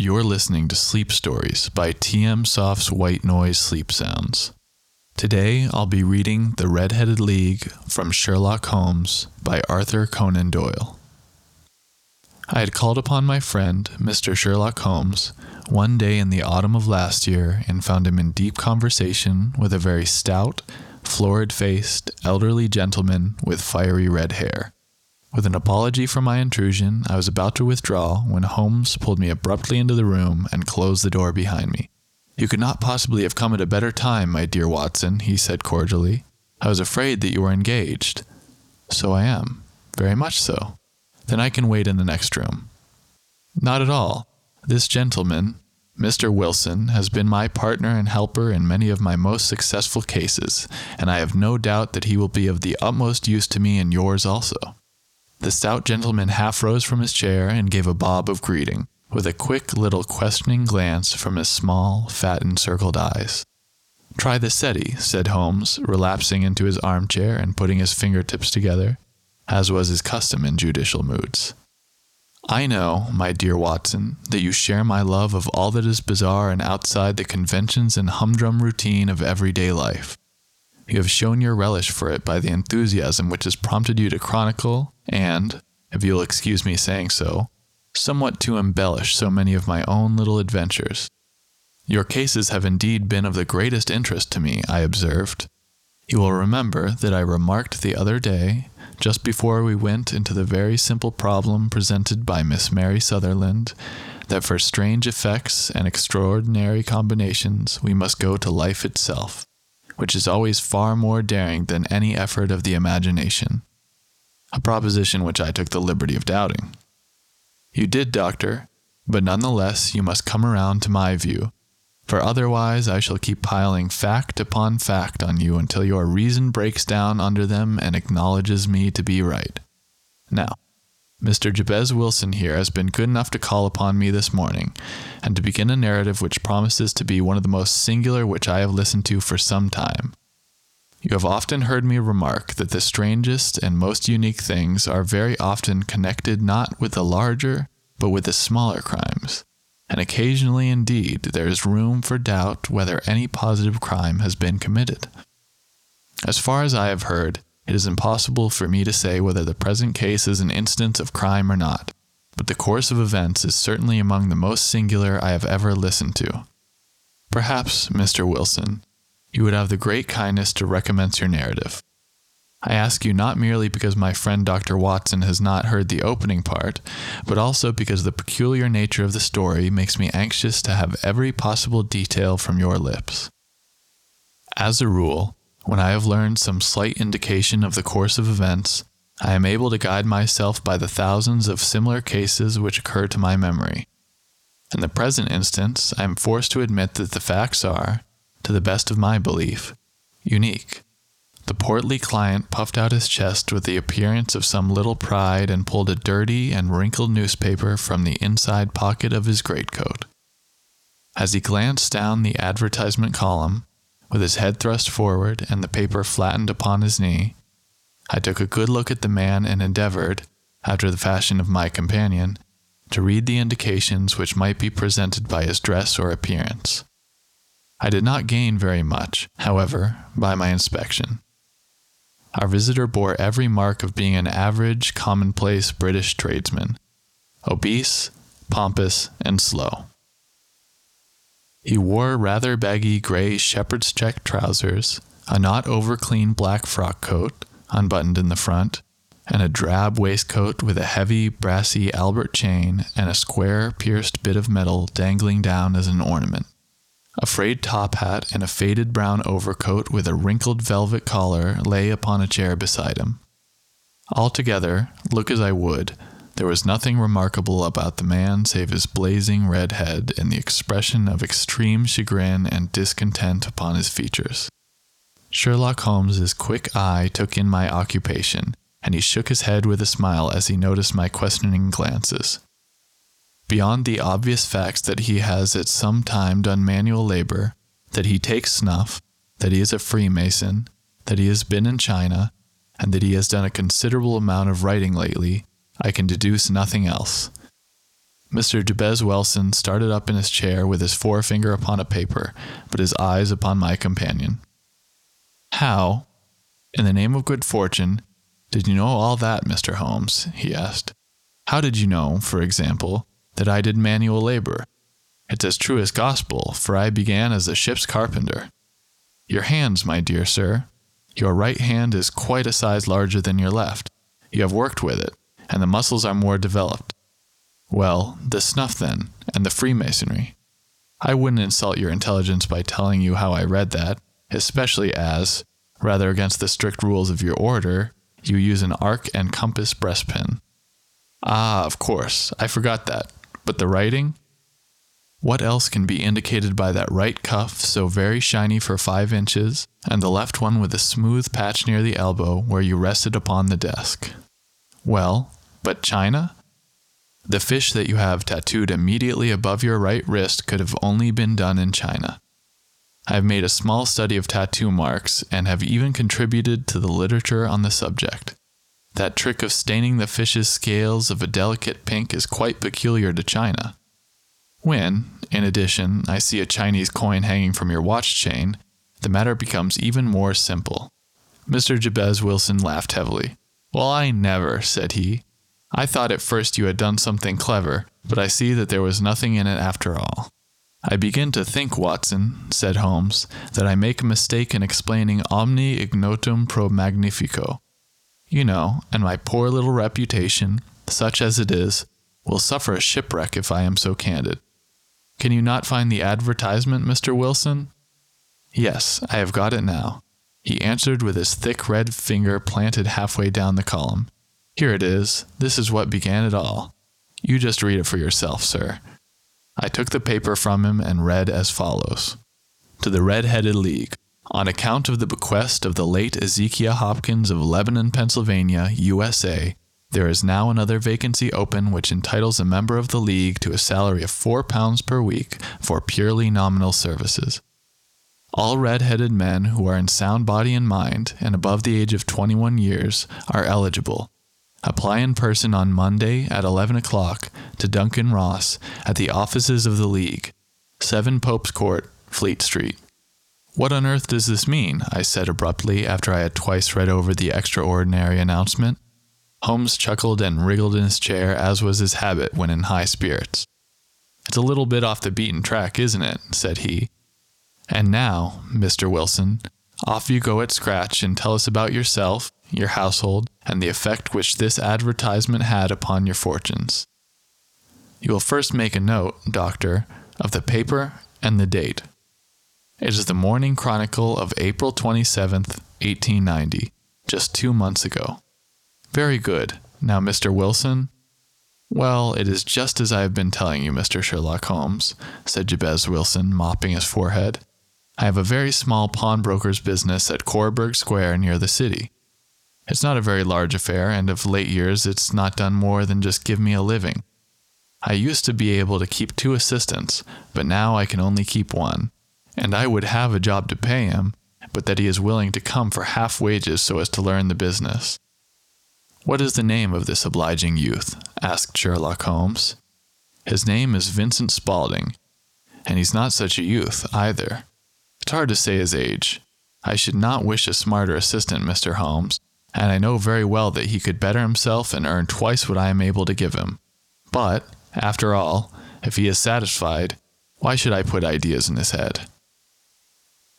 You're listening to Sleep Stories by TM Soft's White Noise Sleep Sounds. Today I'll be reading The Red-Headed League from Sherlock Holmes by Arthur Conan Doyle. I had called upon my friend, Mr. Sherlock Holmes, one day in the autumn of last year and found him in deep conversation with a very stout, florid faced, elderly gentleman with fiery red hair. With an apology for my intrusion, I was about to withdraw when Holmes pulled me abruptly into the room and closed the door behind me. You could not possibly have come at a better time, my dear Watson, he said cordially. I was afraid that you were engaged. So I am. Very much so. Then I can wait in the next room. Not at all. This gentleman, Mr. Wilson, has been my partner and helper in many of my most successful cases, and I have no doubt that he will be of the utmost use to me and yours also. The stout gentleman half rose from his chair and gave a bob of greeting, with a quick little questioning glance from his small, fat encircled eyes. Try the settee, said Holmes, relapsing into his armchair and putting his fingertips together, as was his custom in judicial moods. I know, my dear Watson, that you share my love of all that is bizarre and outside the conventions and humdrum routine of everyday life. You have shown your relish for it by the enthusiasm which has prompted you to chronicle, and, if you'll excuse me saying so, somewhat to embellish so many of my own little adventures. Your cases have indeed been of the greatest interest to me, I observed. You will remember that I remarked the other day, just before we went into the very simple problem presented by Miss Mary Sutherland, that for strange effects and extraordinary combinations we must go to life itself which is always far more daring than any effort of the imagination. A proposition which I took the liberty of doubting. You did, Doctor, but nonetheless you must come around to my view, for otherwise I shall keep piling fact upon fact on you until your reason breaks down under them and acknowledges me to be right. Now, Mr. Jabez Wilson here has been good enough to call upon me this morning, and to begin a narrative which promises to be one of the most singular which I have listened to for some time. You have often heard me remark that the strangest and most unique things are very often connected not with the larger, but with the smaller crimes, and occasionally indeed there is room for doubt whether any positive crime has been committed. As far as I have heard, it is impossible for me to say whether the present case is an instance of crime or not, but the course of events is certainly among the most singular I have ever listened to. Perhaps, Mr. Wilson, you would have the great kindness to recommence your narrative. I ask you not merely because my friend Dr. Watson has not heard the opening part, but also because the peculiar nature of the story makes me anxious to have every possible detail from your lips. As a rule, when I have learned some slight indication of the course of events, I am able to guide myself by the thousands of similar cases which occur to my memory. In the present instance, I am forced to admit that the facts are, to the best of my belief, unique. The portly client puffed out his chest with the appearance of some little pride and pulled a dirty and wrinkled newspaper from the inside pocket of his greatcoat. As he glanced down the advertisement column, with his head thrust forward and the paper flattened upon his knee, I took a good look at the man and endeavored, after the fashion of my companion, to read the indications which might be presented by his dress or appearance. I did not gain very much, however, by my inspection. Our visitor bore every mark of being an average, commonplace British tradesman obese, pompous, and slow. He wore rather baggy gray shepherd's check trousers, a not over clean black frock coat, unbuttoned in the front, and a drab waistcoat with a heavy, brassy Albert chain and a square, pierced bit of metal dangling down as an ornament. A frayed top hat and a faded brown overcoat with a wrinkled velvet collar lay upon a chair beside him. Altogether, look as I would, there was nothing remarkable about the man save his blazing red head and the expression of extreme chagrin and discontent upon his features. Sherlock Holmes's quick eye took in my occupation, and he shook his head with a smile as he noticed my questioning glances. Beyond the obvious facts that he has at some time done manual labor, that he takes snuff, that he is a Freemason, that he has been in China, and that he has done a considerable amount of writing lately, I can deduce nothing else. Mr. Jabez Wilson started up in his chair with his forefinger upon a paper, but his eyes upon my companion. How, in the name of good fortune, did you know all that, Mr. Holmes? he asked. How did you know, for example, that I did manual labor? It's as true as gospel, for I began as a ship's carpenter. Your hands, my dear sir. Your right hand is quite a size larger than your left. You have worked with it, and the muscles are more developed. Well, the snuff then, and the Freemasonry. I wouldn't insult your intelligence by telling you how I read that, especially as, rather against the strict rules of your order, you use an arc and compass breastpin. Ah, of course, I forgot that. But the writing? What else can be indicated by that right cuff so very shiny for five inches, and the left one with a smooth patch near the elbow where you rested upon the desk? Well, but China? The fish that you have tattooed immediately above your right wrist could have only been done in China. I have made a small study of tattoo marks and have even contributed to the literature on the subject. That trick of staining the fish's scales of a delicate pink is quite peculiar to China. When, in addition, I see a Chinese coin hanging from your watch chain, the matter becomes even more simple. Mr. Jabez Wilson laughed heavily. Well, I never, said he. I thought at first you had done something clever, but I see that there was nothing in it after all. I begin to think, Watson, said Holmes, that I make a mistake in explaining omne ignotum pro magnifico. You know, and my poor little reputation, such as it is, will suffer a shipwreck if I am so candid. Can you not find the advertisement, Mr. Wilson? Yes, I have got it now. He answered with his thick red finger planted halfway down the column. Here it is. This is what began it all. You just read it for yourself, sir. I took the paper from him and read as follows To the Red Headed League. On account of the bequest of the late Ezekiah Hopkins of Lebanon, Pennsylvania, USA, there is now another vacancy open which entitles a member of the League to a salary of £4 per week for purely nominal services. All red headed men who are in sound body and mind and above the age of 21 years are eligible, Apply in person on Monday at 11 o'clock to Duncan Ross at the offices of the League, 7 Pope's Court, Fleet Street. What on earth does this mean? I said abruptly after I had twice read over the extraordinary announcement. Holmes chuckled and wriggled in his chair, as was his habit when in high spirits. It's a little bit off the beaten track, isn't it? said he. And now, Mr. Wilson, off you go at scratch and tell us about yourself your household, and the effect which this advertisement had upon your fortunes. You will first make a note, Doctor, of the paper and the date. It is the Morning Chronicle of April 27th, 1890, just two months ago. Very good. Now, Mr. Wilson? Well, it is just as I have been telling you, Mr. Sherlock Holmes, said Jabez Wilson, mopping his forehead. I have a very small pawnbroker's business at Coburg Square near the city. It's not a very large affair, and of late years it's not done more than just give me a living. I used to be able to keep two assistants, but now I can only keep one. And I would have a job to pay him, but that he is willing to come for half wages so as to learn the business. What is the name of this obliging youth? asked Sherlock Holmes. His name is Vincent Spaulding, and he's not such a youth either. It's hard to say his age. I should not wish a smarter assistant, Mr. Holmes, and I know very well that he could better himself and earn twice what I am able to give him. But, after all, if he is satisfied, why should I put ideas in his head?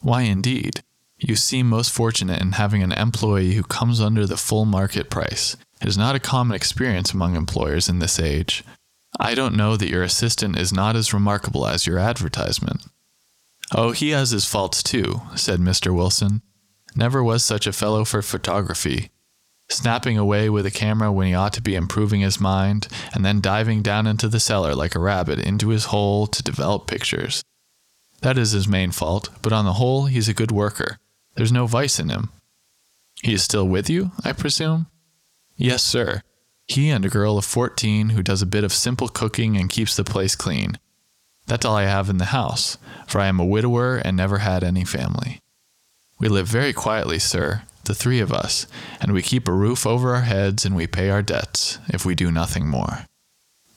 Why, indeed? You seem most fortunate in having an employee who comes under the full market price. It is not a common experience among employers in this age. I don't know that your assistant is not as remarkable as your advertisement. Oh, he has his faults too, said Mr. Wilson. Never was such a fellow for photography. Snapping away with a camera when he ought to be improving his mind, and then diving down into the cellar like a rabbit into his hole to develop pictures. That is his main fault, but on the whole, he's a good worker. There's no vice in him. He is still with you, I presume? Yes, sir. He and a girl of 14 who does a bit of simple cooking and keeps the place clean. That's all I have in the house, for I am a widower and never had any family. We live very quietly, sir, the three of us, and we keep a roof over our heads and we pay our debts, if we do nothing more.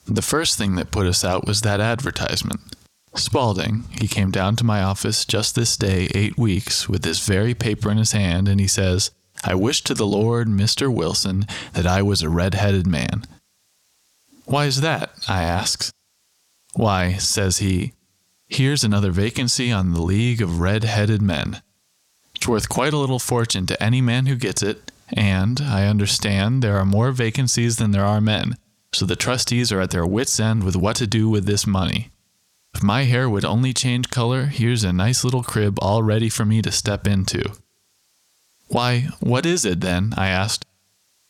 The first thing that put us out was that advertisement. Spaulding, he came down to my office just this day, eight weeks, with this very paper in his hand, and he says, I wish to the Lord, Mr. Wilson, that I was a red headed man. Why is that? I asks. Why, says he, here's another vacancy on the League of Red Headed Men. It's worth quite a little fortune to any man who gets it, and, I understand, there are more vacancies than there are men, so the trustees are at their wits' end with what to do with this money. If my hair would only change color, here's a nice little crib all ready for me to step into. Why, what is it then? I asked.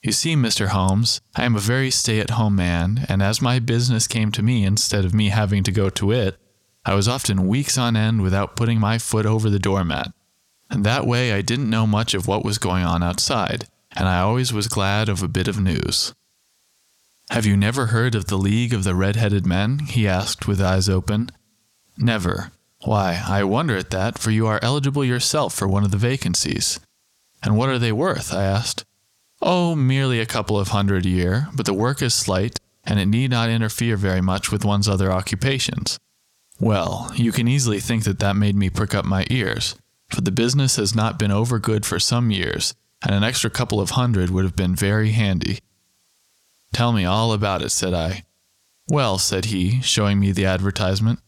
You see, Mr. Holmes, I am a very stay at home man, and as my business came to me instead of me having to go to it, I was often weeks on end without putting my foot over the doormat. And that way I didn't know much of what was going on outside, and I always was glad of a bit of news. Have you never heard of the League of the Red Headed Men? he asked with eyes open. Never. Why, I wonder at that, for you are eligible yourself for one of the vacancies. And what are they worth? I asked. Oh, merely a couple of hundred a year, but the work is slight, and it need not interfere very much with one's other occupations. Well, you can easily think that that made me prick up my ears, for the business has not been over good for some years, and an extra couple of hundred would have been very handy. Tell me all about it, said I. Well, said he, showing me the advertisement,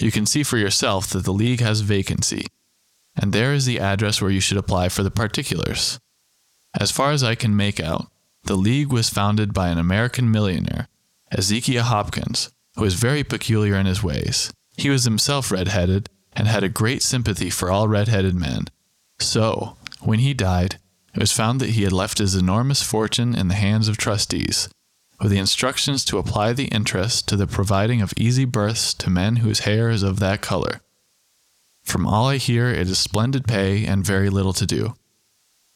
you can see for yourself that the League has vacancy, and there is the address where you should apply for the particulars. As far as I can make out, the League was founded by an American millionaire, Ezekiah Hopkins, who was very peculiar in his ways. He was himself red headed and had a great sympathy for all red headed men. So, when he died, it was found that he had left his enormous fortune in the hands of trustees, with the instructions to apply the interest to the providing of easy berths to men whose hair is of that color. From all I hear, it is splendid pay and very little to do.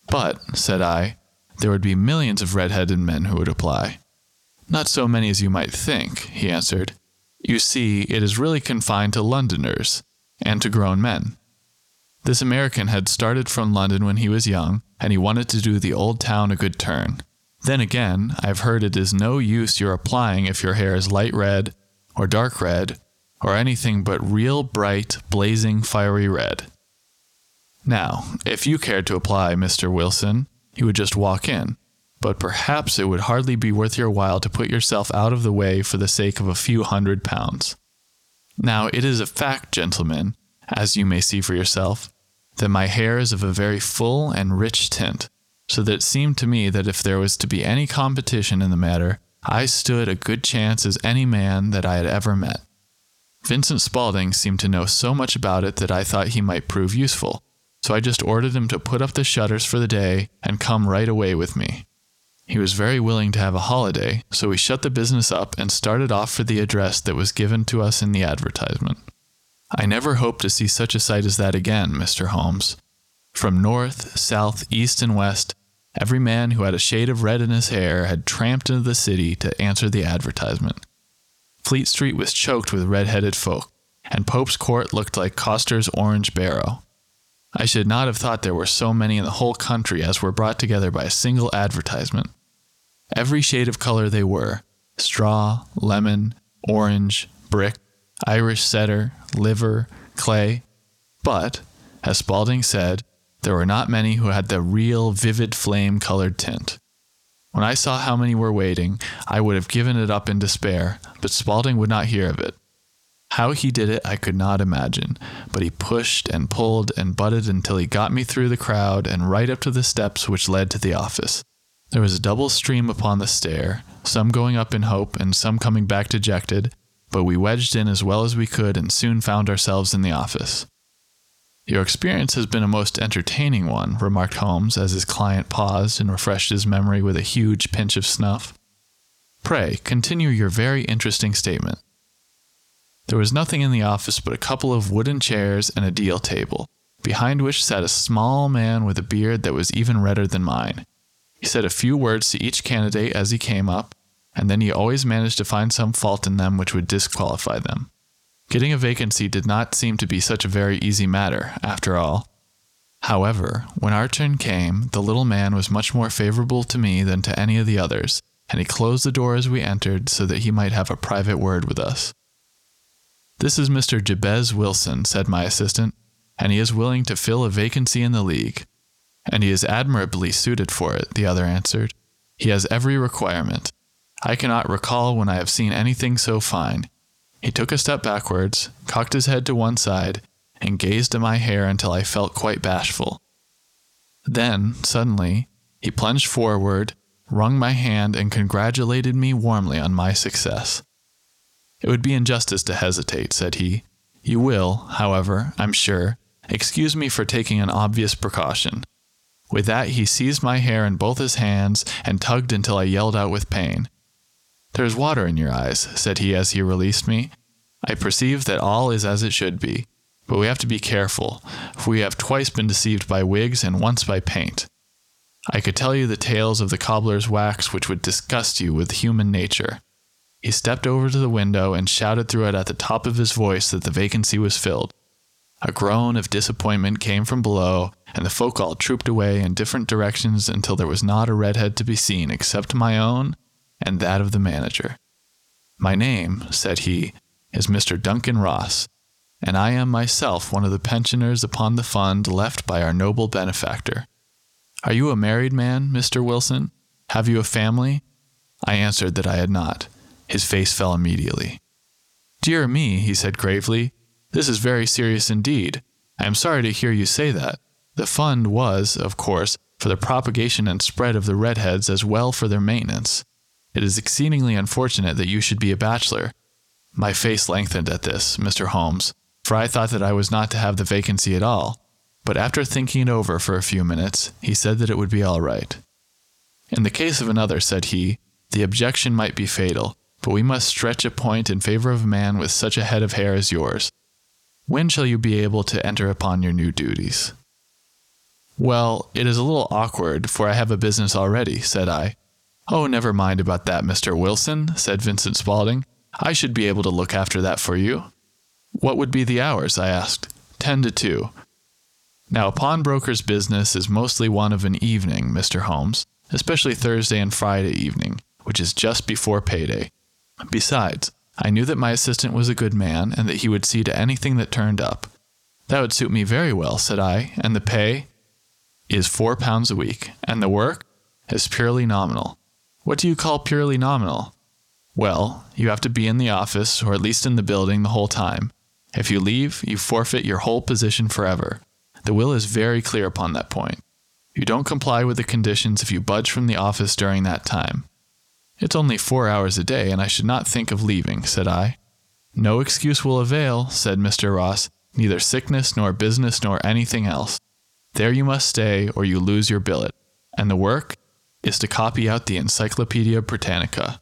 But, said I, there would be millions of red headed men who would apply. Not so many as you might think, he answered. You see, it is really confined to Londoners and to grown men. This American had started from London when he was young, and he wanted to do the old town a good turn. Then again, I've heard it is no use your applying if your hair is light red, or dark red, or anything but real bright, blazing, fiery red. Now, if you cared to apply, Mr. Wilson, you would just walk in, but perhaps it would hardly be worth your while to put yourself out of the way for the sake of a few hundred pounds. Now, it is a fact, gentlemen, as you may see for yourself, that my hair is of a very full and rich tint, so that it seemed to me that if there was to be any competition in the matter, I stood a good chance as any man that I had ever met. Vincent Spaulding seemed to know so much about it that I thought he might prove useful, so I just ordered him to put up the shutters for the day and come right away with me. He was very willing to have a holiday, so we shut the business up and started off for the address that was given to us in the advertisement. I never hope to see such a sight as that again, Mr. Holmes. From north, south, east, and west, every man who had a shade of red in his hair had tramped into the city to answer the advertisement. Fleet Street was choked with red headed folk, and Pope's Court looked like Coster's orange barrow. I should not have thought there were so many in the whole country as were brought together by a single advertisement. Every shade of color they were straw, lemon, orange, brick, Irish setter, liver, clay. But, as Spaulding said, there were not many who had the real vivid flame colored tint. When I saw how many were waiting, I would have given it up in despair, but Spaulding would not hear of it. How he did it, I could not imagine, but he pushed and pulled and butted until he got me through the crowd and right up to the steps which led to the office. There was a double stream upon the stair, some going up in hope and some coming back dejected, but we wedged in as well as we could and soon found ourselves in the office. Your experience has been a most entertaining one, remarked Holmes as his client paused and refreshed his memory with a huge pinch of snuff. Pray, continue your very interesting statement. There was nothing in the office but a couple of wooden chairs and a deal table, behind which sat a small man with a beard that was even redder than mine. He said a few words to each candidate as he came up, and then he always managed to find some fault in them which would disqualify them. Getting a vacancy did not seem to be such a very easy matter, after all. However, when our turn came, the little man was much more favorable to me than to any of the others, and he closed the door as we entered so that he might have a private word with us. This is Mr. Jabez Wilson, said my assistant, and he is willing to fill a vacancy in the league. And he is admirably suited for it, the other answered. He has every requirement. I cannot recall when I have seen anything so fine. He took a step backwards, cocked his head to one side, and gazed at my hair until I felt quite bashful. Then, suddenly, he plunged forward, wrung my hand, and congratulated me warmly on my success. It would be injustice to hesitate, said he. You will, however, I'm sure, excuse me for taking an obvious precaution. With that, he seized my hair in both his hands and tugged until I yelled out with pain. There's water in your eyes, said he as he released me. I perceive that all is as it should be, but we have to be careful, for we have twice been deceived by wigs and once by paint. I could tell you the tales of the cobbler's wax which would disgust you with human nature. He stepped over to the window and shouted through it at the top of his voice that the vacancy was filled. A groan of disappointment came from below, and the folk all trooped away in different directions until there was not a redhead to be seen except my own and that of the manager. My name, said he, is Mr. Duncan Ross, and I am myself one of the pensioners upon the fund left by our noble benefactor. Are you a married man, Mr. Wilson? Have you a family? I answered that I had not. His face fell immediately. Dear me, he said gravely, this is very serious indeed. I am sorry to hear you say that. The fund was, of course, for the propagation and spread of the redheads as well for their maintenance. It is exceedingly unfortunate that you should be a bachelor. My face lengthened at this, Mr. Holmes, for I thought that I was not to have the vacancy at all. But after thinking it over for a few minutes, he said that it would be all right. In the case of another, said he, the objection might be fatal, but we must stretch a point in favor of a man with such a head of hair as yours. When shall you be able to enter upon your new duties? Well, it is a little awkward, for I have a business already, said I. Oh, never mind about that, Mr. Wilson, said Vincent Spaulding. I should be able to look after that for you. What would be the hours? I asked. Ten to two. Now, a pawnbroker's business is mostly one of an evening, Mr. Holmes, especially Thursday and Friday evening, which is just before payday. Besides, I knew that my assistant was a good man and that he would see to anything that turned up. That would suit me very well, said I, and the pay is four pounds a week, and the work is purely nominal. What do you call purely nominal? Well, you have to be in the office, or at least in the building, the whole time. If you leave, you forfeit your whole position forever. The will is very clear upon that point. You don't comply with the conditions if you budge from the office during that time. It's only four hours a day, and I should not think of leaving, said I. No excuse will avail, said Mr. Ross, neither sickness nor business nor anything else. There you must stay, or you lose your billet. And the work is to copy out the Encyclopedia Britannica.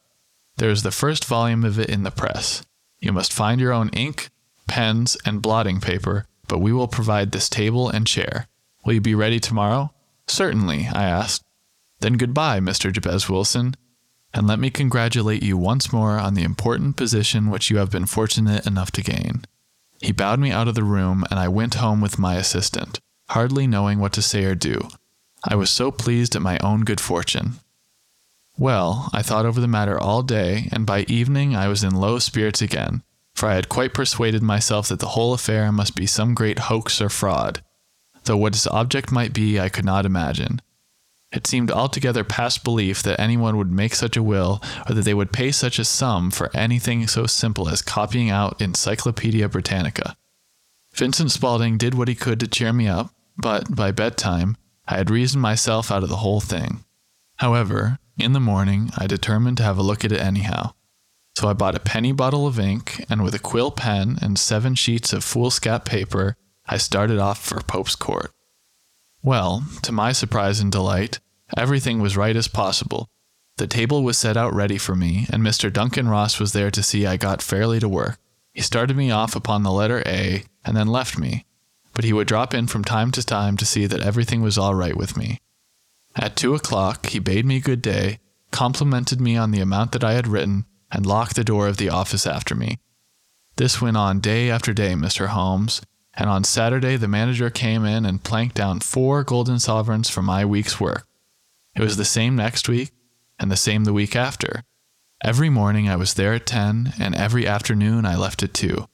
There is the first volume of it in the press. You must find your own ink, pens, and blotting paper, but we will provide this table and chair. Will you be ready tomorrow? Certainly, I asked. Then good goodbye, Mr. Jabez Wilson and let me congratulate you once more on the important position which you have been fortunate enough to gain. He bowed me out of the room, and I went home with my assistant, hardly knowing what to say or do. I was so pleased at my own good fortune. Well, I thought over the matter all day, and by evening I was in low spirits again, for I had quite persuaded myself that the whole affair must be some great hoax or fraud, though what its object might be I could not imagine. It seemed altogether past belief that anyone would make such a will, or that they would pay such a sum for anything so simple as copying out Encyclopedia Britannica. Vincent Spaulding did what he could to cheer me up, but by bedtime, I had reasoned myself out of the whole thing. However, in the morning, I determined to have a look at it anyhow. So I bought a penny bottle of ink, and with a quill pen and seven sheets of foolscap paper, I started off for Pope's Court. Well, to my surprise and delight, Everything was right as possible. The table was set out ready for me, and Mr. Duncan Ross was there to see I got fairly to work. He started me off upon the letter A and then left me, but he would drop in from time to time to see that everything was all right with me. At two o'clock, he bade me good day, complimented me on the amount that I had written, and locked the door of the office after me. This went on day after day, Mr. Holmes, and on Saturday the manager came in and planked down four golden sovereigns for my week's work. It was the same next week, and the same the week after. Every morning I was there at 10, and every afternoon I left at 2.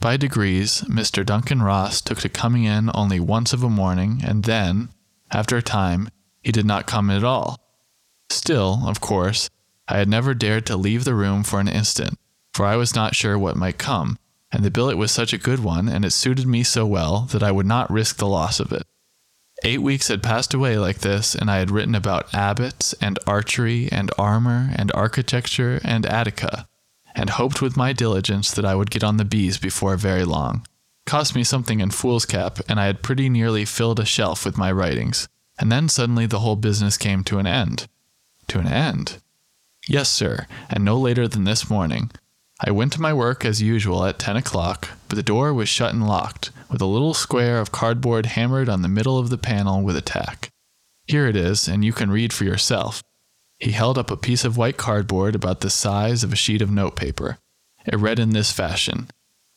By degrees, Mr. Duncan Ross took to coming in only once of a morning, and then, after a time, he did not come at all. Still, of course, I had never dared to leave the room for an instant, for I was not sure what might come, and the billet was such a good one and it suited me so well that I would not risk the loss of it. Eight weeks had passed away like this, and I had written about abbots and archery and armor and architecture and Attica, and hoped with my diligence that I would get on the bees before very long. Cost me something in foolscap, and I had pretty nearly filled a shelf with my writings. And then suddenly the whole business came to an end. To an end? Yes, sir, and no later than this morning. I went to my work as usual at ten o'clock, but the door was shut and locked, with a little square of cardboard hammered on the middle of the panel with a tack. Here it is, and you can read for yourself. He held up a piece of white cardboard about the size of a sheet of notepaper. It read in this fashion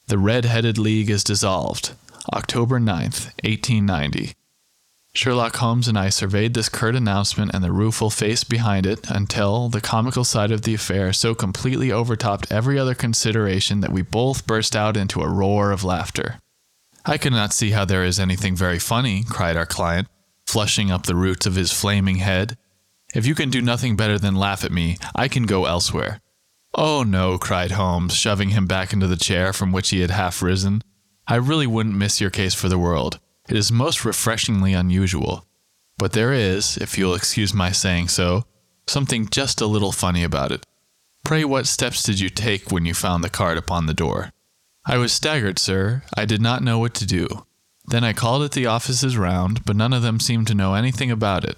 The Red Headed League is dissolved. October 9th, 1890. Sherlock Holmes and I surveyed this curt announcement and the rueful face behind it until the comical side of the affair so completely overtopped every other consideration that we both burst out into a roar of laughter. I cannot see how there is anything very funny, cried our client, flushing up the roots of his flaming head. If you can do nothing better than laugh at me, I can go elsewhere. Oh, no, cried Holmes, shoving him back into the chair from which he had half risen. I really wouldn't miss your case for the world. It is most refreshingly unusual. But there is, if you'll excuse my saying so, something just a little funny about it. Pray, what steps did you take when you found the card upon the door? I was staggered, sir. I did not know what to do. Then I called at the offices round, but none of them seemed to know anything about it.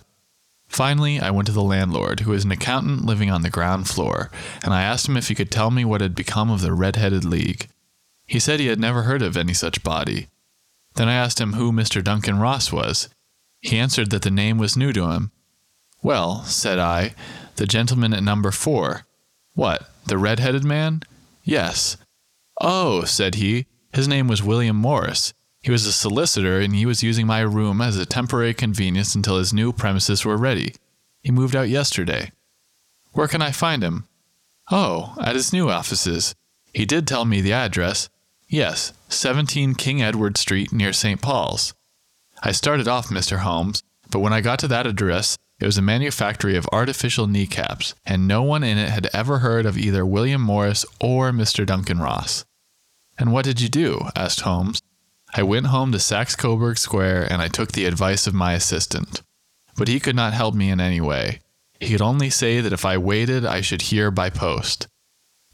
Finally, I went to the landlord, who is an accountant living on the ground floor, and I asked him if he could tell me what had become of the Red Headed League. He said he had never heard of any such body. Then I asked him who Mr. Duncan Ross was. He answered that the name was new to him. Well, said I, the gentleman at number four. What, the red headed man? Yes. Oh, said he, his name was William Morris. He was a solicitor, and he was using my room as a temporary convenience until his new premises were ready. He moved out yesterday. Where can I find him? Oh, at his new offices. He did tell me the address. Yes, 17 King Edward Street near St. Paul's. I started off, Mr. Holmes, but when I got to that address, it was a manufactory of artificial kneecaps, and no one in it had ever heard of either William Morris or Mr. Duncan Ross. And what did you do? asked Holmes. I went home to Saxe Coburg Square and I took the advice of my assistant. But he could not help me in any way. He could only say that if I waited, I should hear by post.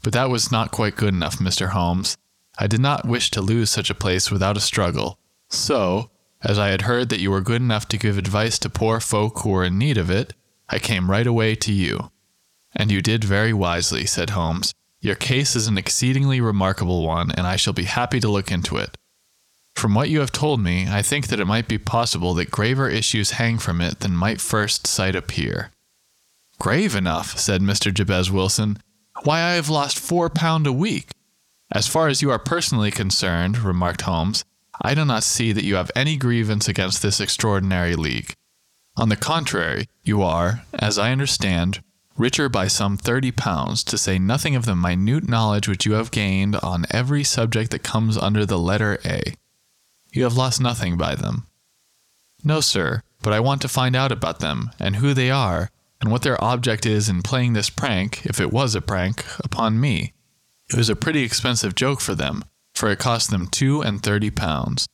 But that was not quite good enough, Mr. Holmes. I did not wish to lose such a place without a struggle. So, as I had heard that you were good enough to give advice to poor folk who were in need of it, I came right away to you. And you did very wisely, said Holmes. Your case is an exceedingly remarkable one, and I shall be happy to look into it. From what you have told me, I think that it might be possible that graver issues hang from it than might first sight appear. Grave enough, said Mr. Jabez Wilson. Why, I have lost four pound a week. As far as you are personally concerned, remarked Holmes, I do not see that you have any grievance against this extraordinary league. On the contrary, you are, as I understand, richer by some thirty pounds, to say nothing of the minute knowledge which you have gained on every subject that comes under the letter A. You have lost nothing by them. No, sir, but I want to find out about them, and who they are, and what their object is in playing this prank, if it was a prank, upon me. It was a pretty expensive joke for them, for it cost them two and thirty pounds.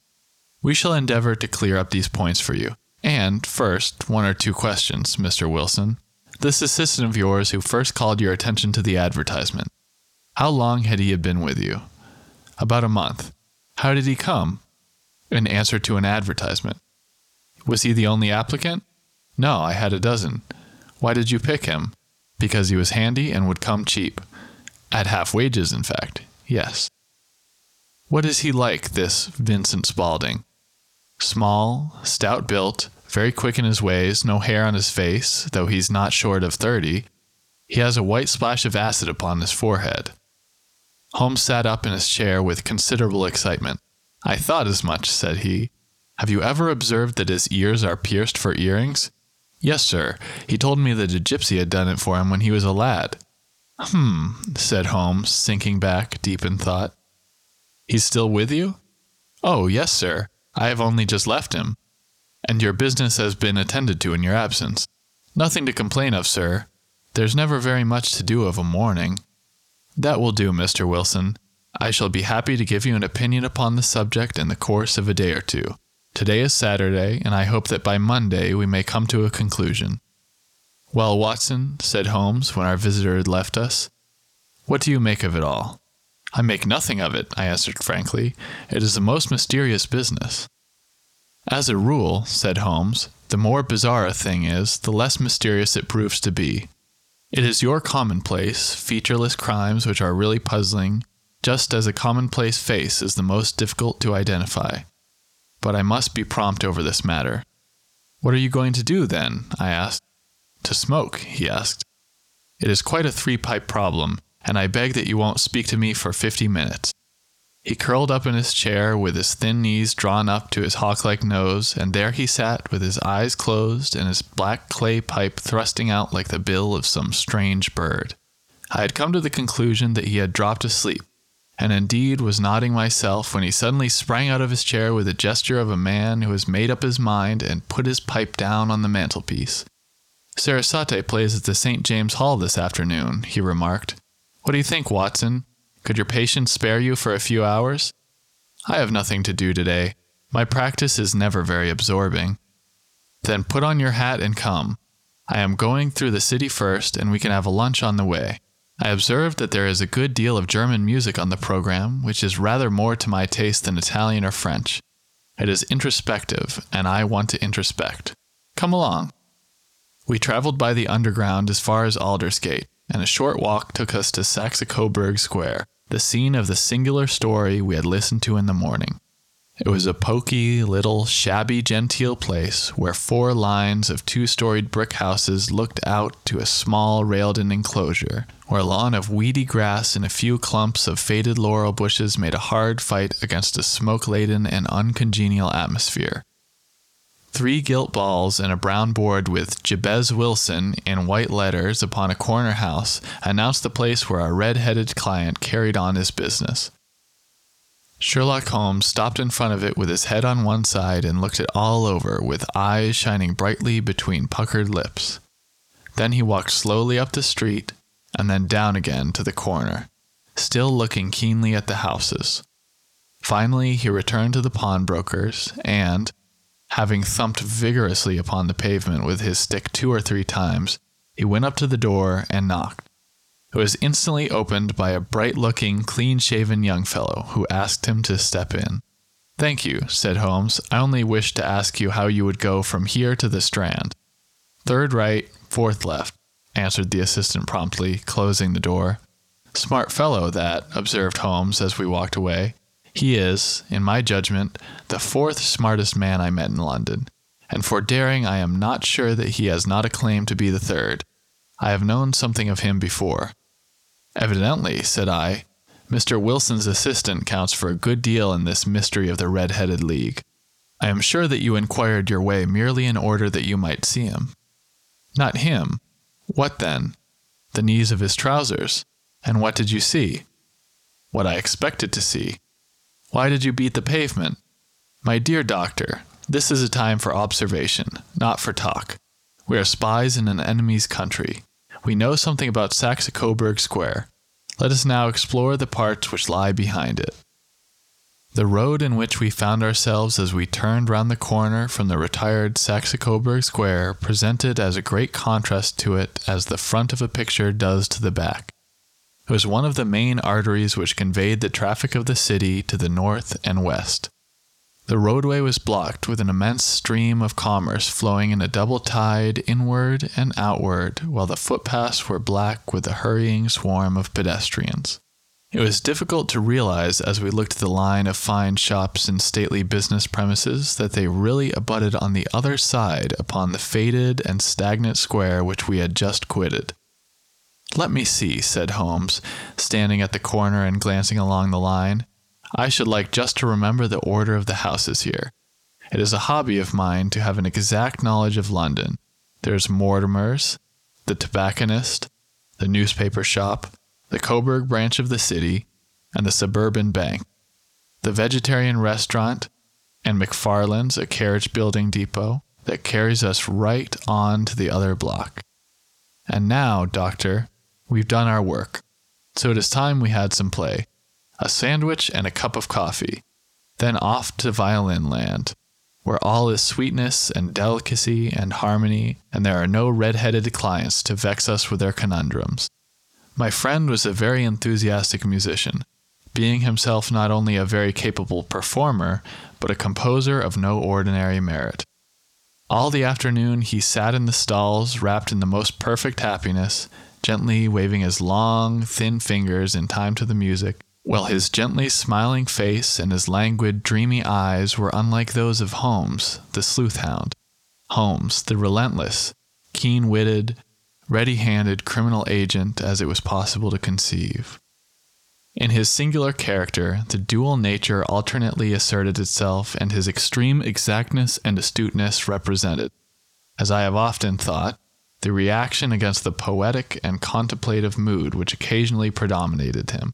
We shall endeavor to clear up these points for you. And, first, one or two questions, Mr. Wilson. This assistant of yours who first called your attention to the advertisement. How long had he been with you? About a month. How did he come? In answer to an advertisement. Was he the only applicant? No, I had a dozen. Why did you pick him? Because he was handy and would come cheap. At half wages, in fact. Yes. What is he like, this Vincent Spaulding? Small, stout built, very quick in his ways, no hair on his face, though he's not short of thirty. He has a white splash of acid upon his forehead. Holmes sat up in his chair with considerable excitement. I thought as much, said he. Have you ever observed that his ears are pierced for earrings? Yes, sir. He told me that a gypsy had done it for him when he was a lad. Hmm, said Holmes, sinking back deep in thought. He's still with you? Oh, yes, sir. I have only just left him. And your business has been attended to in your absence. Nothing to complain of, sir. There's never very much to do of a morning. That will do, Mr. Wilson. I shall be happy to give you an opinion upon the subject in the course of a day or two. Today is Saturday, and I hope that by Monday we may come to a conclusion. Well, Watson, said Holmes when our visitor had left us, what do you make of it all? I make nothing of it, I answered frankly. It is a most mysterious business. As a rule, said Holmes, the more bizarre a thing is, the less mysterious it proves to be. It is your commonplace, featureless crimes which are really puzzling, just as a commonplace face is the most difficult to identify but I must be prompt over this matter. What are you going to do, then? I asked. To smoke, he asked. It is quite a three pipe problem, and I beg that you won't speak to me for fifty minutes. He curled up in his chair with his thin knees drawn up to his hawk like nose, and there he sat with his eyes closed and his black clay pipe thrusting out like the bill of some strange bird. I had come to the conclusion that he had dropped asleep, and indeed was nodding myself when he suddenly sprang out of his chair with the gesture of a man who has made up his mind and put his pipe down on the mantelpiece. Sarasate plays at the St. James Hall this afternoon, he remarked. What do you think, Watson? Could your patient spare you for a few hours? I have nothing to do today. My practice is never very absorbing. Then put on your hat and come. I am going through the city first, and we can have a lunch on the way. I observed that there is a good deal of German music on the program, which is rather more to my taste than Italian or French. It is introspective, and I want to introspect. Come along. We traveled by the underground as far as Aldersgate, and a short walk took us to Saxe Coburg Square, the scene of the singular story we had listened to in the morning. It was a poky, little, shabby, genteel place where four lines of two storied brick houses looked out to a small railed in enclosure, where a lawn of weedy grass and a few clumps of faded laurel bushes made a hard fight against a smoke laden and uncongenial atmosphere. Three gilt balls and a brown board with Jabez Wilson in white letters upon a corner house announced the place where our red headed client carried on his business. Sherlock Holmes stopped in front of it with his head on one side and looked it all over with eyes shining brightly between puckered lips. Then he walked slowly up the street and then down again to the corner, still looking keenly at the houses. Finally, he returned to the pawnbroker's and, having thumped vigorously upon the pavement with his stick two or three times, he went up to the door and knocked. It was instantly opened by a bright looking, clean shaven young fellow who asked him to step in. Thank you, said Holmes. I only wished to ask you how you would go from here to the Strand. Third right, fourth left, answered the assistant promptly, closing the door. Smart fellow, that, observed Holmes as we walked away. He is, in my judgment, the fourth smartest man I met in London, and for daring I am not sure that he has not a claim to be the third. I have known something of him before. Evidently, said I, Mr. Wilson's assistant counts for a good deal in this mystery of the Red Headed League. I am sure that you inquired your way merely in order that you might see him. Not him. What then? The knees of his trousers. And what did you see? What I expected to see. Why did you beat the pavement? My dear doctor, this is a time for observation, not for talk. We are spies in an enemy's country. We know something about Saxe Coburg Square. Let us now explore the parts which lie behind it. The road in which we found ourselves as we turned round the corner from the retired Saxe Coburg Square presented as a great contrast to it as the front of a picture does to the back. It was one of the main arteries which conveyed the traffic of the city to the north and west. The roadway was blocked with an immense stream of commerce flowing in a double tide inward and outward, while the footpaths were black with the hurrying swarm of pedestrians. It was difficult to realize as we looked at the line of fine shops and stately business premises that they really abutted on the other side upon the faded and stagnant square which we had just quitted. Let me see, said Holmes, standing at the corner and glancing along the line. I should like just to remember the order of the houses here. It is a hobby of mine to have an exact knowledge of London, There's Mortimer's, the tobacconist, the newspaper shop, the Coburg branch of the city, and the suburban bank, the vegetarian restaurant, and McFarlane's, a carriage building depot that carries us right on to the other block. And now, Doctor, we've done our work. So it is time we had some play a sandwich and a cup of coffee, then off to violin land, where all is sweetness and delicacy and harmony, and there are no red headed clients to vex us with their conundrums. My friend was a very enthusiastic musician, being himself not only a very capable performer, but a composer of no ordinary merit. All the afternoon he sat in the stalls, wrapped in the most perfect happiness, gently waving his long, thin fingers in time to the music, while his gently smiling face and his languid, dreamy eyes were unlike those of Holmes, the sleuth hound. Holmes, the relentless, keen witted, ready handed criminal agent as it was possible to conceive. In his singular character, the dual nature alternately asserted itself and his extreme exactness and astuteness represented, as I have often thought, the reaction against the poetic and contemplative mood which occasionally predominated him.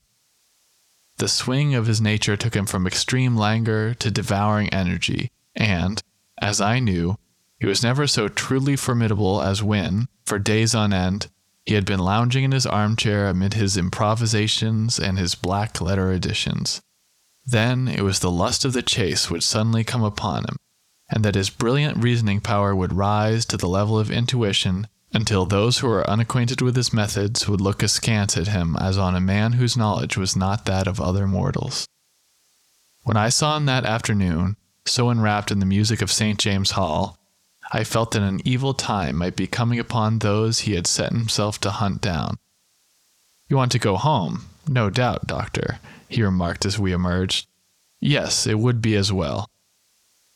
The swing of his nature took him from extreme languor to devouring energy, and, as I knew, he was never so truly formidable as when, for days on end, he had been lounging in his armchair amid his improvisations and his black letter editions. Then it was the lust of the chase would suddenly come upon him, and that his brilliant reasoning power would rise to the level of intuition until those who were unacquainted with his methods would look askance at him as on a man whose knowledge was not that of other mortals. When I saw him that afternoon, so enwrapped in the music of St. James Hall, I felt that an evil time might be coming upon those he had set himself to hunt down. You want to go home? No doubt, doctor, he remarked as we emerged. Yes, it would be as well.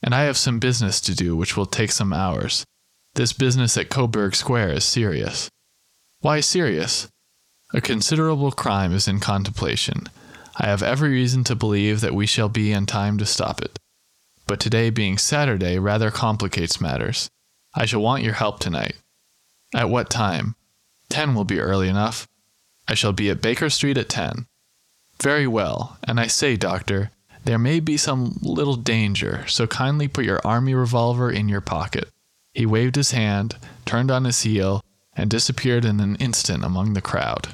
And I have some business to do which will take some hours. This business at Coburg Square is serious. Why serious? A considerable crime is in contemplation. I have every reason to believe that we shall be in time to stop it but today being Saturday rather complicates matters. I shall want your help tonight. At what time? Ten will be early enough. I shall be at Baker Street at ten. Very well, and I say, Doctor, there may be some little danger, so kindly put your army revolver in your pocket. He waved his hand, turned on his heel, and disappeared in an instant among the crowd.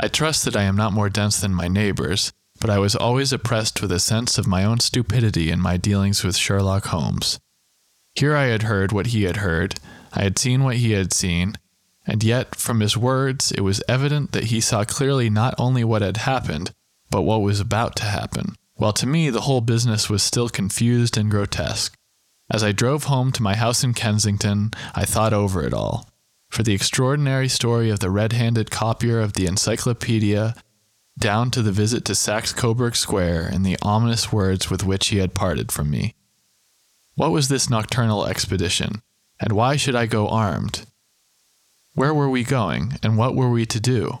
I trust that I am not more dense than my neighbors, but I was always oppressed with a sense of my own stupidity in my dealings with Sherlock Holmes. Here I had heard what he had heard, I had seen what he had seen, and yet from his words it was evident that he saw clearly not only what had happened, but what was about to happen, while to me the whole business was still confused and grotesque. As I drove home to my house in Kensington, I thought over it all. For the extraordinary story of the red handed copier of the encyclopedia down to the visit to Saxe Coburg Square and the ominous words with which he had parted from me. What was this nocturnal expedition, and why should I go armed? Where were we going, and what were we to do?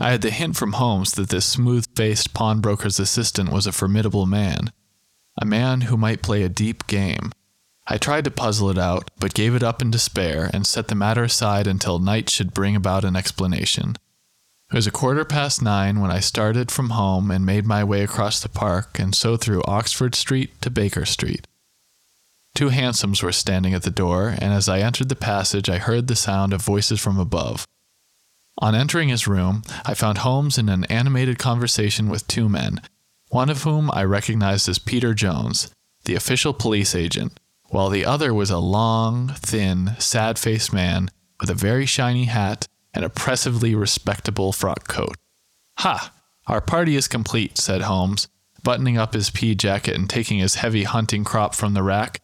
I had the hint from Holmes that this smooth faced pawnbroker's assistant was a formidable man, a man who might play a deep game. I tried to puzzle it out, but gave it up in despair and set the matter aside until night should bring about an explanation. It was a quarter past nine when I started from home and made my way across the park and so through Oxford Street to Baker Street. Two hansoms were standing at the door, and as I entered the passage, I heard the sound of voices from above. On entering his room, I found Holmes in an animated conversation with two men, one of whom I recognized as Peter Jones, the official police agent, while the other was a long, thin, sad faced man with a very shiny hat and oppressively respectable frock coat. Ha! Our party is complete, said Holmes, buttoning up his pea jacket and taking his heavy hunting crop from the rack.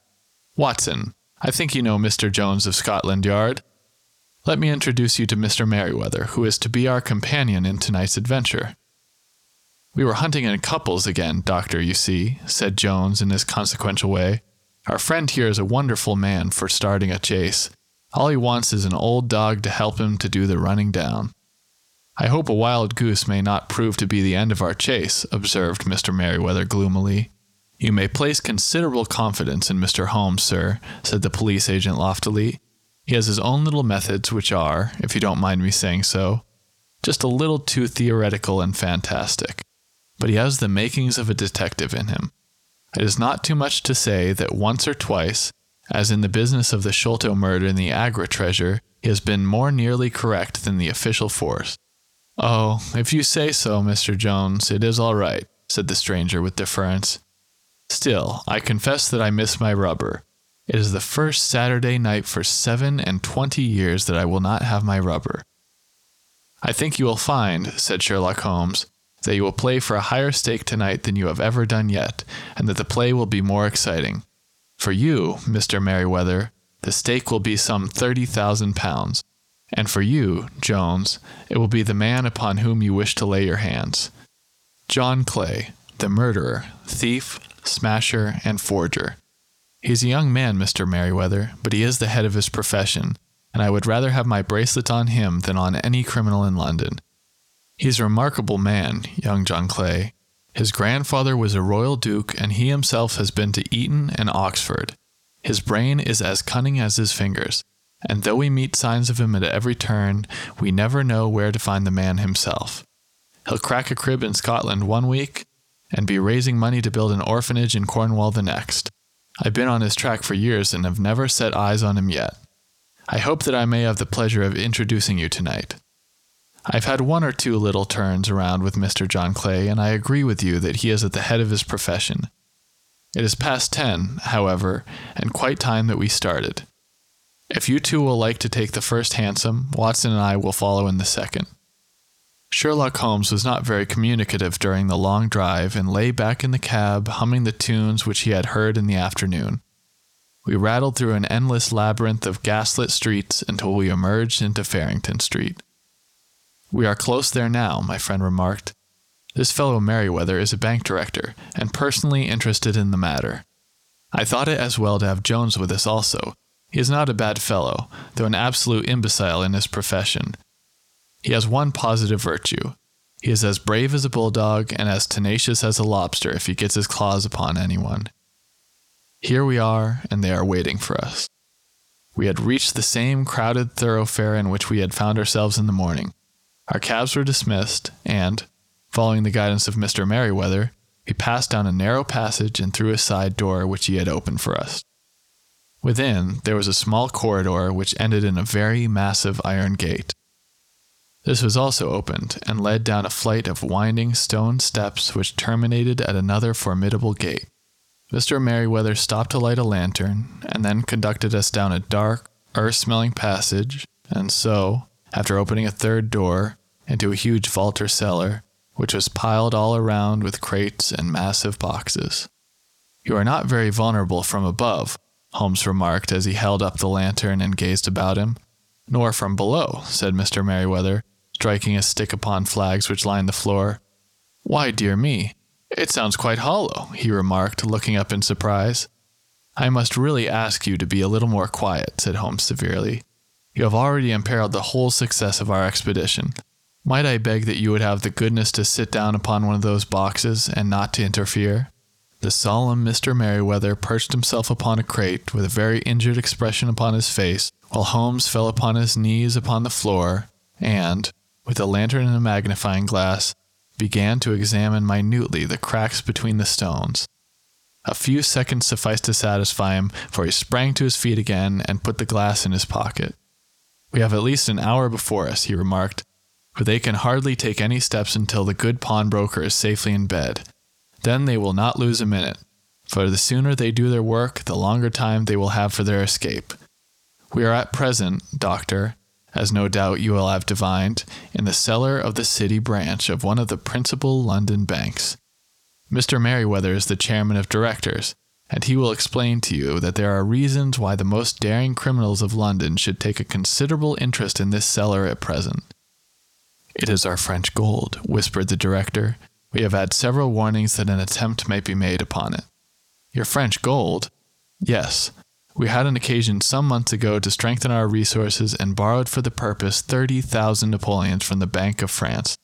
Watson, I think you know Mr. Jones of Scotland Yard. Let me introduce you to Mr. Merryweather, who is to be our companion in tonight's adventure. We were hunting in couples again, Doctor, you see, said Jones in his consequential way. Our friend here is a wonderful man for starting a chase. All he wants is an old dog to help him to do the running down. I hope a wild goose may not prove to be the end of our chase, observed Mr. Merryweather gloomily. You may place considerable confidence in Mr. Holmes, sir, said the police agent loftily. He has his own little methods, which are, if you don't mind me saying so, just a little too theoretical and fantastic. But he has the makings of a detective in him. It is not too much to say that once or twice, as in the business of the Sholto murder and the Agra treasure, he has been more nearly correct than the official force. Oh, if you say so, Mr. Jones, it is all right, said the stranger with deference. Still, I confess that I miss my rubber. It is the first Saturday night for seven and twenty years that I will not have my rubber. I think you will find, said Sherlock Holmes, that you will play for a higher stake tonight than you have ever done yet, and that the play will be more exciting. For you, Mr. Merryweather, the stake will be some thirty thousand pounds, and for you, Jones, it will be the man upon whom you wish to lay your hands. John Clay, the murderer, thief, smasher, and forger. He is a young man, Mr. Merryweather, but he is the head of his profession, and I would rather have my bracelet on him than on any criminal in London. He is a remarkable man, young John Clay. His grandfather was a royal duke, and he himself has been to Eton and Oxford. His brain is as cunning as his fingers, and though we meet signs of him at every turn, we never know where to find the man himself. He'll crack a crib in Scotland one week and be raising money to build an orphanage in Cornwall the next. I've been on his track for years and have never set eyes on him yet. I hope that I may have the pleasure of introducing you tonight. I've had one or two little turns around with Mr. John Clay, and I agree with you that he is at the head of his profession. It is past ten, however, and quite time that we started. If you two will like to take the first hansom, Watson and I will follow in the second. Sherlock Holmes was not very communicative during the long drive and lay back in the cab humming the tunes which he had heard in the afternoon. We rattled through an endless labyrinth of gaslit streets until we emerged into Farrington Street. We are close there now, my friend remarked. This fellow Merryweather is a bank director and personally interested in the matter. I thought it as well to have Jones with us also. He is not a bad fellow, though an absolute imbecile in his profession, he has one positive virtue. He is as brave as a bulldog and as tenacious as a lobster if he gets his claws upon anyone. Here we are, and they are waiting for us. We had reached the same crowded thoroughfare in which we had found ourselves in the morning. Our cabs were dismissed, and, following the guidance of Mr. Merryweather, we passed down a narrow passage and through a side door which he had opened for us. Within, there was a small corridor which ended in a very massive iron gate. This was also opened and led down a flight of winding stone steps which terminated at another formidable gate. Mr. Merryweather stopped to light a lantern and then conducted us down a dark, earth smelling passage, and so, after opening a third door, into a huge vault or cellar, which was piled all around with crates and massive boxes. You are not very vulnerable from above, Holmes remarked as he held up the lantern and gazed about him. Nor from below, said Mr. Merryweather, striking a stick upon flags which lined the floor. Why, dear me, it sounds quite hollow, he remarked, looking up in surprise. I must really ask you to be a little more quiet, said Holmes severely. You have already imperiled the whole success of our expedition. Might I beg that you would have the goodness to sit down upon one of those boxes and not to interfere? The solemn Mr. Merryweather perched himself upon a crate with a very injured expression upon his face, while Holmes fell upon his knees upon the floor, and, with a lantern and a magnifying glass, began to examine minutely the cracks between the stones. A few seconds sufficed to satisfy him, for he sprang to his feet again and put the glass in his pocket. We have at least an hour before us, he remarked, for they can hardly take any steps until the good pawnbroker is safely in bed. Then they will not lose a minute, for the sooner they do their work, the longer time they will have for their escape. We are at present, doctor, as no doubt you will have divined, in the cellar of the city branch of one of the principal London banks. Mr. Merryweather is the chairman of directors, and he will explain to you that there are reasons why the most daring criminals of London should take a considerable interest in this cellar at present. It is our French gold, whispered the director. We have had several warnings that an attempt might be made upon it. Your French gold? Yes, we had an occasion some months ago to strengthen our resources and borrowed for the purpose 30,000 Napoleons from the Bank of France.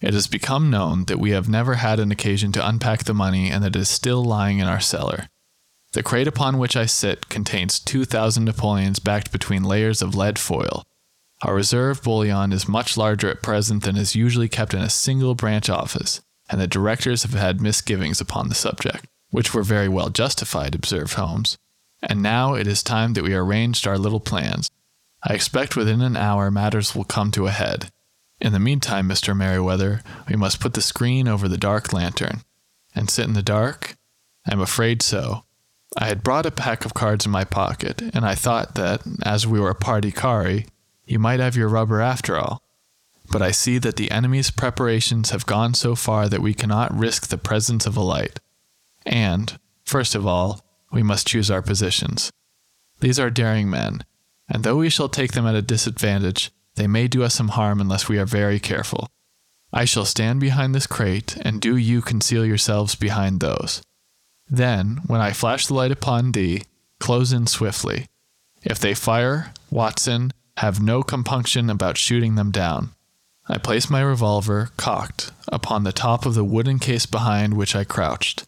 It has become known that we have never had an occasion to unpack the money and that it is still lying in our cellar. The crate upon which I sit contains 2,000 Napoleons backed between layers of lead foil. Our reserve bullion is much larger at present than is usually kept in a single branch office, and the directors have had misgivings upon the subject, which were very well justified, observed Holmes. And now it is time that we arranged our little plans. I expect within an hour matters will come to a head. In the meantime, Mr. Merryweather, we must put the screen over the dark lantern. And sit in the dark? I'm afraid so. I had brought a pack of cards in my pocket, and I thought that, as we were a partie carrée, you might have your rubber after all. But I see that the enemy's preparations have gone so far that we cannot risk the presence of a light. And, first of all, we must choose our positions. These are daring men, and though we shall take them at a disadvantage, they may do us some harm unless we are very careful. I shall stand behind this crate, and do you conceal yourselves behind those. Then, when I flash the light upon thee, close in swiftly. If they fire, Watson, have no compunction about shooting them down. I placed my revolver, cocked, upon the top of the wooden case behind which I crouched.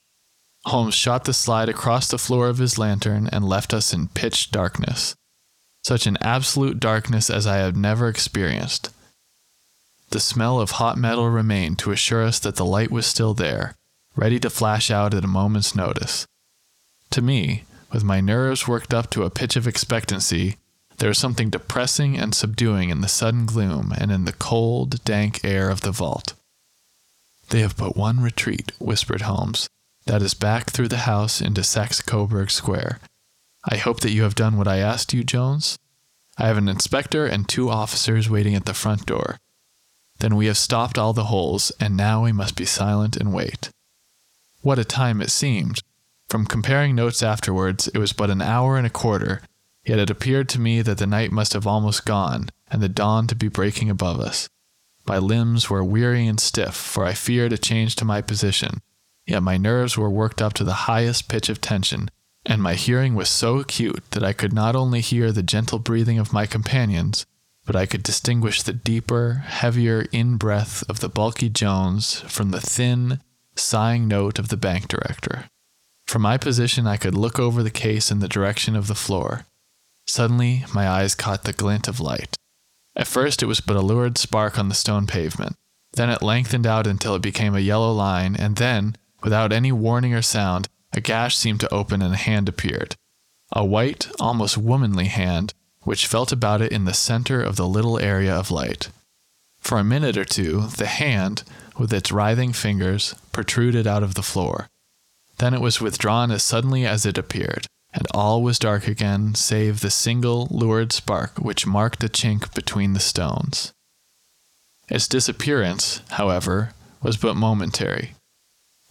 Holmes shot the slide across the floor of his lantern and left us in pitch darkness. Such an absolute darkness as I have never experienced. The smell of hot metal remained to assure us that the light was still there, ready to flash out at a moment's notice. To me, with my nerves worked up to a pitch of expectancy, there was something depressing and subduing in the sudden gloom and in the cold, dank air of the vault. They have but one retreat, whispered Holmes. That is back through the house into Saxe Coburg Square. I hope that you have done what I asked you, Jones. I have an inspector and two officers waiting at the front door. Then we have stopped all the holes, and now we must be silent and wait. What a time it seemed! From comparing notes afterwards, it was but an hour and a quarter, yet it appeared to me that the night must have almost gone, and the dawn to be breaking above us. My limbs were weary and stiff, for I feared a change to my position, yet my nerves were worked up to the highest pitch of tension, and my hearing was so acute that I could not only hear the gentle breathing of my companions, but I could distinguish the deeper, heavier in breath of the bulky Jones from the thin, sighing note of the bank director. From my position, I could look over the case in the direction of the floor. Suddenly, my eyes caught the glint of light. At first, it was but a lurid spark on the stone pavement. Then it lengthened out until it became a yellow line, and then, without any warning or sound, a gash seemed to open and a hand appeared. A white, almost womanly hand, which felt about it in the center of the little area of light. For a minute or two, the hand, with its writhing fingers, protruded out of the floor. Then it was withdrawn as suddenly as it appeared, and all was dark again save the single lurid spark which marked a chink between the stones. Its disappearance, however, was but momentary.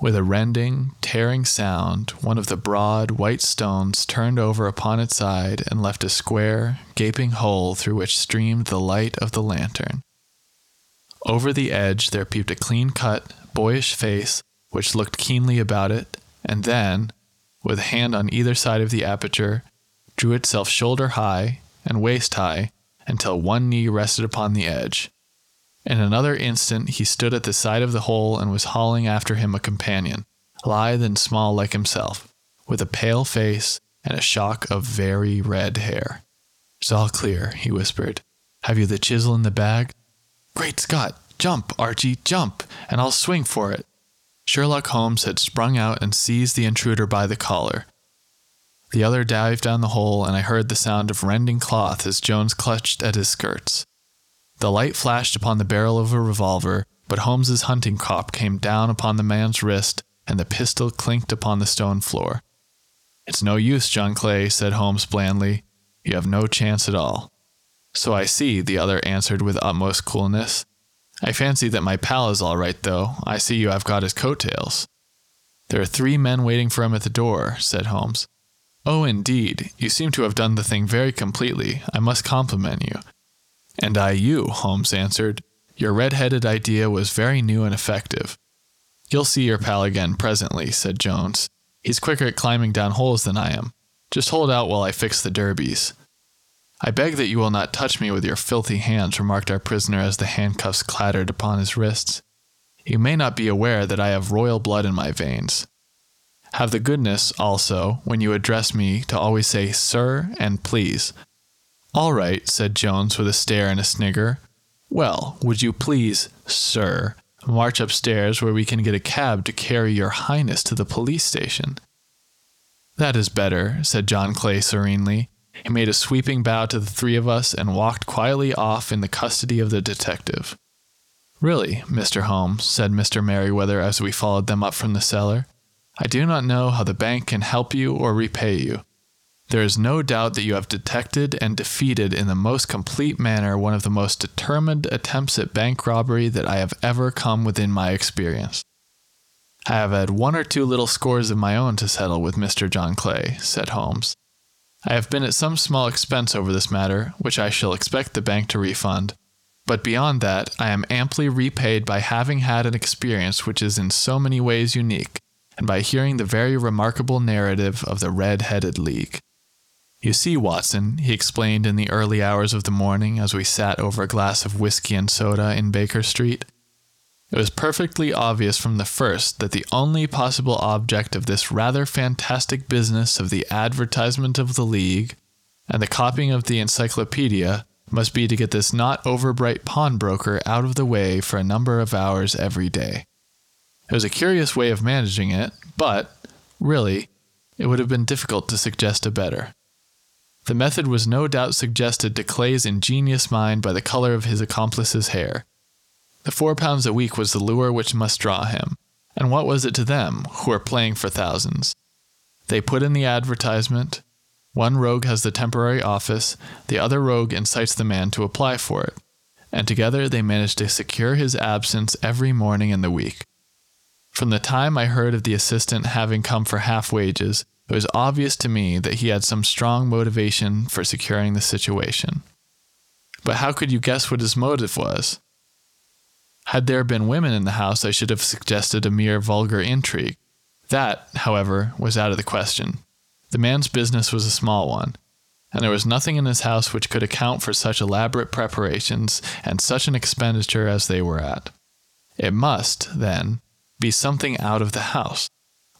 With a rending, tearing sound, one of the broad, white stones turned over upon its side and left a square, gaping hole through which streamed the light of the lantern. Over the edge there peeped a clean cut, boyish face which looked keenly about it, and then, with hand on either side of the aperture, drew itself shoulder high and waist high until one knee rested upon the edge. In another instant he stood at the side of the hole and was hauling after him a companion, lithe and small like himself, with a pale face and a shock of very red hair. It's all clear, he whispered. Have you the chisel in the bag? Great Scott! Jump, Archie, jump, and I'll swing for it. Sherlock Holmes had sprung out and seized the intruder by the collar. The other dived down the hole, and I heard the sound of rending cloth as Jones clutched at his skirts. The light flashed upon the barrel of a revolver, but Holmes's hunting crop came down upon the man's wrist, and the pistol clinked upon the stone floor. It's no use, John Clay, said Holmes blandly. You have no chance at all. So I see, the other answered with utmost coolness. I fancy that my pal is all right, though. I see you have got his coattails. There are three men waiting for him at the door, said Holmes. Oh, indeed. You seem to have done the thing very completely. I must compliment you. And I you, Holmes answered. Your red headed idea was very new and effective. You'll see your pal again presently, said Jones. He's quicker at climbing down holes than I am. Just hold out while I fix the derbies. I beg that you will not touch me with your filthy hands, remarked our prisoner as the handcuffs clattered upon his wrists. You may not be aware that I have royal blood in my veins. Have the goodness, also, when you address me, to always say sir and please. All right, said Jones with a stare and a snigger. Well, would you please, sir, march upstairs where we can get a cab to carry your highness to the police station? That is better, said John Clay serenely. He made a sweeping bow to the three of us and walked quietly off in the custody of the detective. Really, Mr. Holmes, said Mr. Merryweather as we followed them up from the cellar, I do not know how the bank can help you or repay you. There is no doubt that you have detected and defeated in the most complete manner one of the most determined attempts at bank robbery that I have ever come within my experience. I have had one or two little scores of my own to settle with Mr. John Clay, said Holmes. I have been at some small expense over this matter, which I shall expect the bank to refund. But beyond that, I am amply repaid by having had an experience which is in so many ways unique, and by hearing the very remarkable narrative of the Red Headed League. You see, Watson, he explained in the early hours of the morning as we sat over a glass of whiskey and soda in Baker Street, it was perfectly obvious from the first that the only possible object of this rather fantastic business of the advertisement of the League and the copying of the encyclopedia must be to get this not overbright pawnbroker out of the way for a number of hours every day. It was a curious way of managing it, but, really, it would have been difficult to suggest a better. The method was no doubt suggested to Clay's ingenious mind by the color of his accomplice's hair the four pounds a week was the lure which must draw him. And what was it to them, who are playing for thousands? They put in the advertisement. One rogue has the temporary office, the other rogue incites the man to apply for it. And together they manage to secure his absence every morning in the week. From the time I heard of the assistant having come for half wages, it was obvious to me that he had some strong motivation for securing the situation. But how could you guess what his motive was? Had there been women in the house, I should have suggested a mere vulgar intrigue. That, however, was out of the question. The man's business was a small one, and there was nothing in his house which could account for such elaborate preparations and such an expenditure as they were at. It must, then, be something out of the house.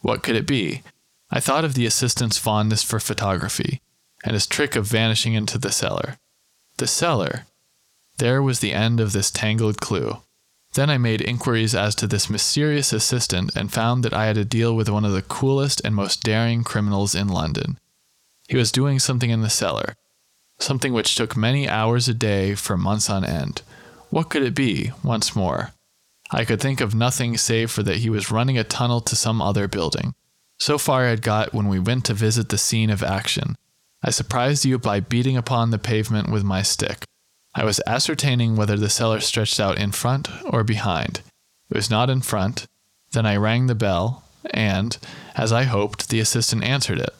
What could it be? I thought of the assistant's fondness for photography, and his trick of vanishing into the cellar. The cellar! There was the end of this tangled clue. Then I made inquiries as to this mysterious assistant and found that I had to deal with one of the coolest and most daring criminals in London. He was doing something in the cellar, something which took many hours a day for months on end. What could it be, once more? I could think of nothing save for that he was running a tunnel to some other building. So far I had got when we went to visit the scene of action. I surprised you by beating upon the pavement with my stick. I was ascertaining whether the cellar stretched out in front or behind. It was not in front. Then I rang the bell, and, as I hoped, the assistant answered it.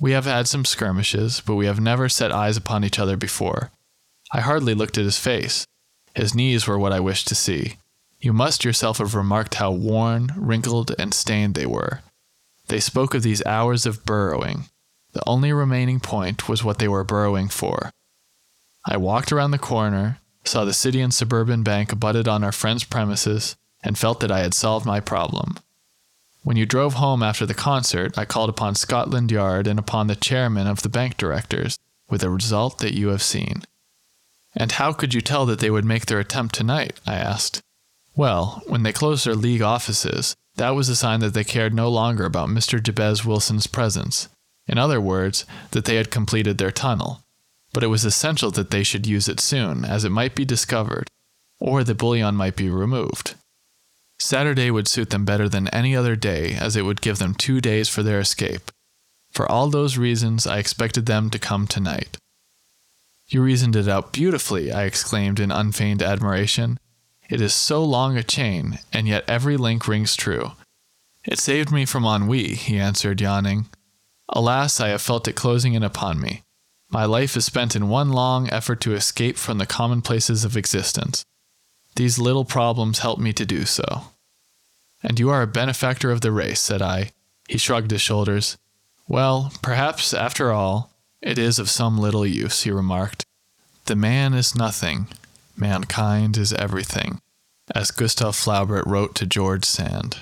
We have had some skirmishes, but we have never set eyes upon each other before. I hardly looked at his face. His knees were what I wished to see. You must yourself have remarked how worn, wrinkled, and stained they were. They spoke of these hours of burrowing. The only remaining point was what they were burrowing for. I walked around the corner, saw the City and Suburban Bank abutted on our friend's premises, and felt that I had solved my problem. When you drove home after the concert, I called upon Scotland Yard and upon the chairman of the bank directors, with the result that you have seen. And how could you tell that they would make their attempt tonight? I asked. Well, when they closed their league offices, that was a sign that they cared no longer about Mr. Jabez Wilson's presence. In other words, that they had completed their tunnel but it was essential that they should use it soon, as it might be discovered, or the bullion might be removed. Saturday would suit them better than any other day, as it would give them two days for their escape. For all those reasons, I expected them to come tonight. You reasoned it out beautifully, I exclaimed in unfeigned admiration. It is so long a chain, and yet every link rings true. It saved me from ennui, he answered, yawning. Alas, I have felt it closing in upon me. My life is spent in one long effort to escape from the commonplaces of existence. These little problems help me to do so. And you are a benefactor of the race, said I. He shrugged his shoulders. Well, perhaps, after all, it is of some little use, he remarked. The man is nothing, mankind is everything, as Gustave Flaubert wrote to George Sand.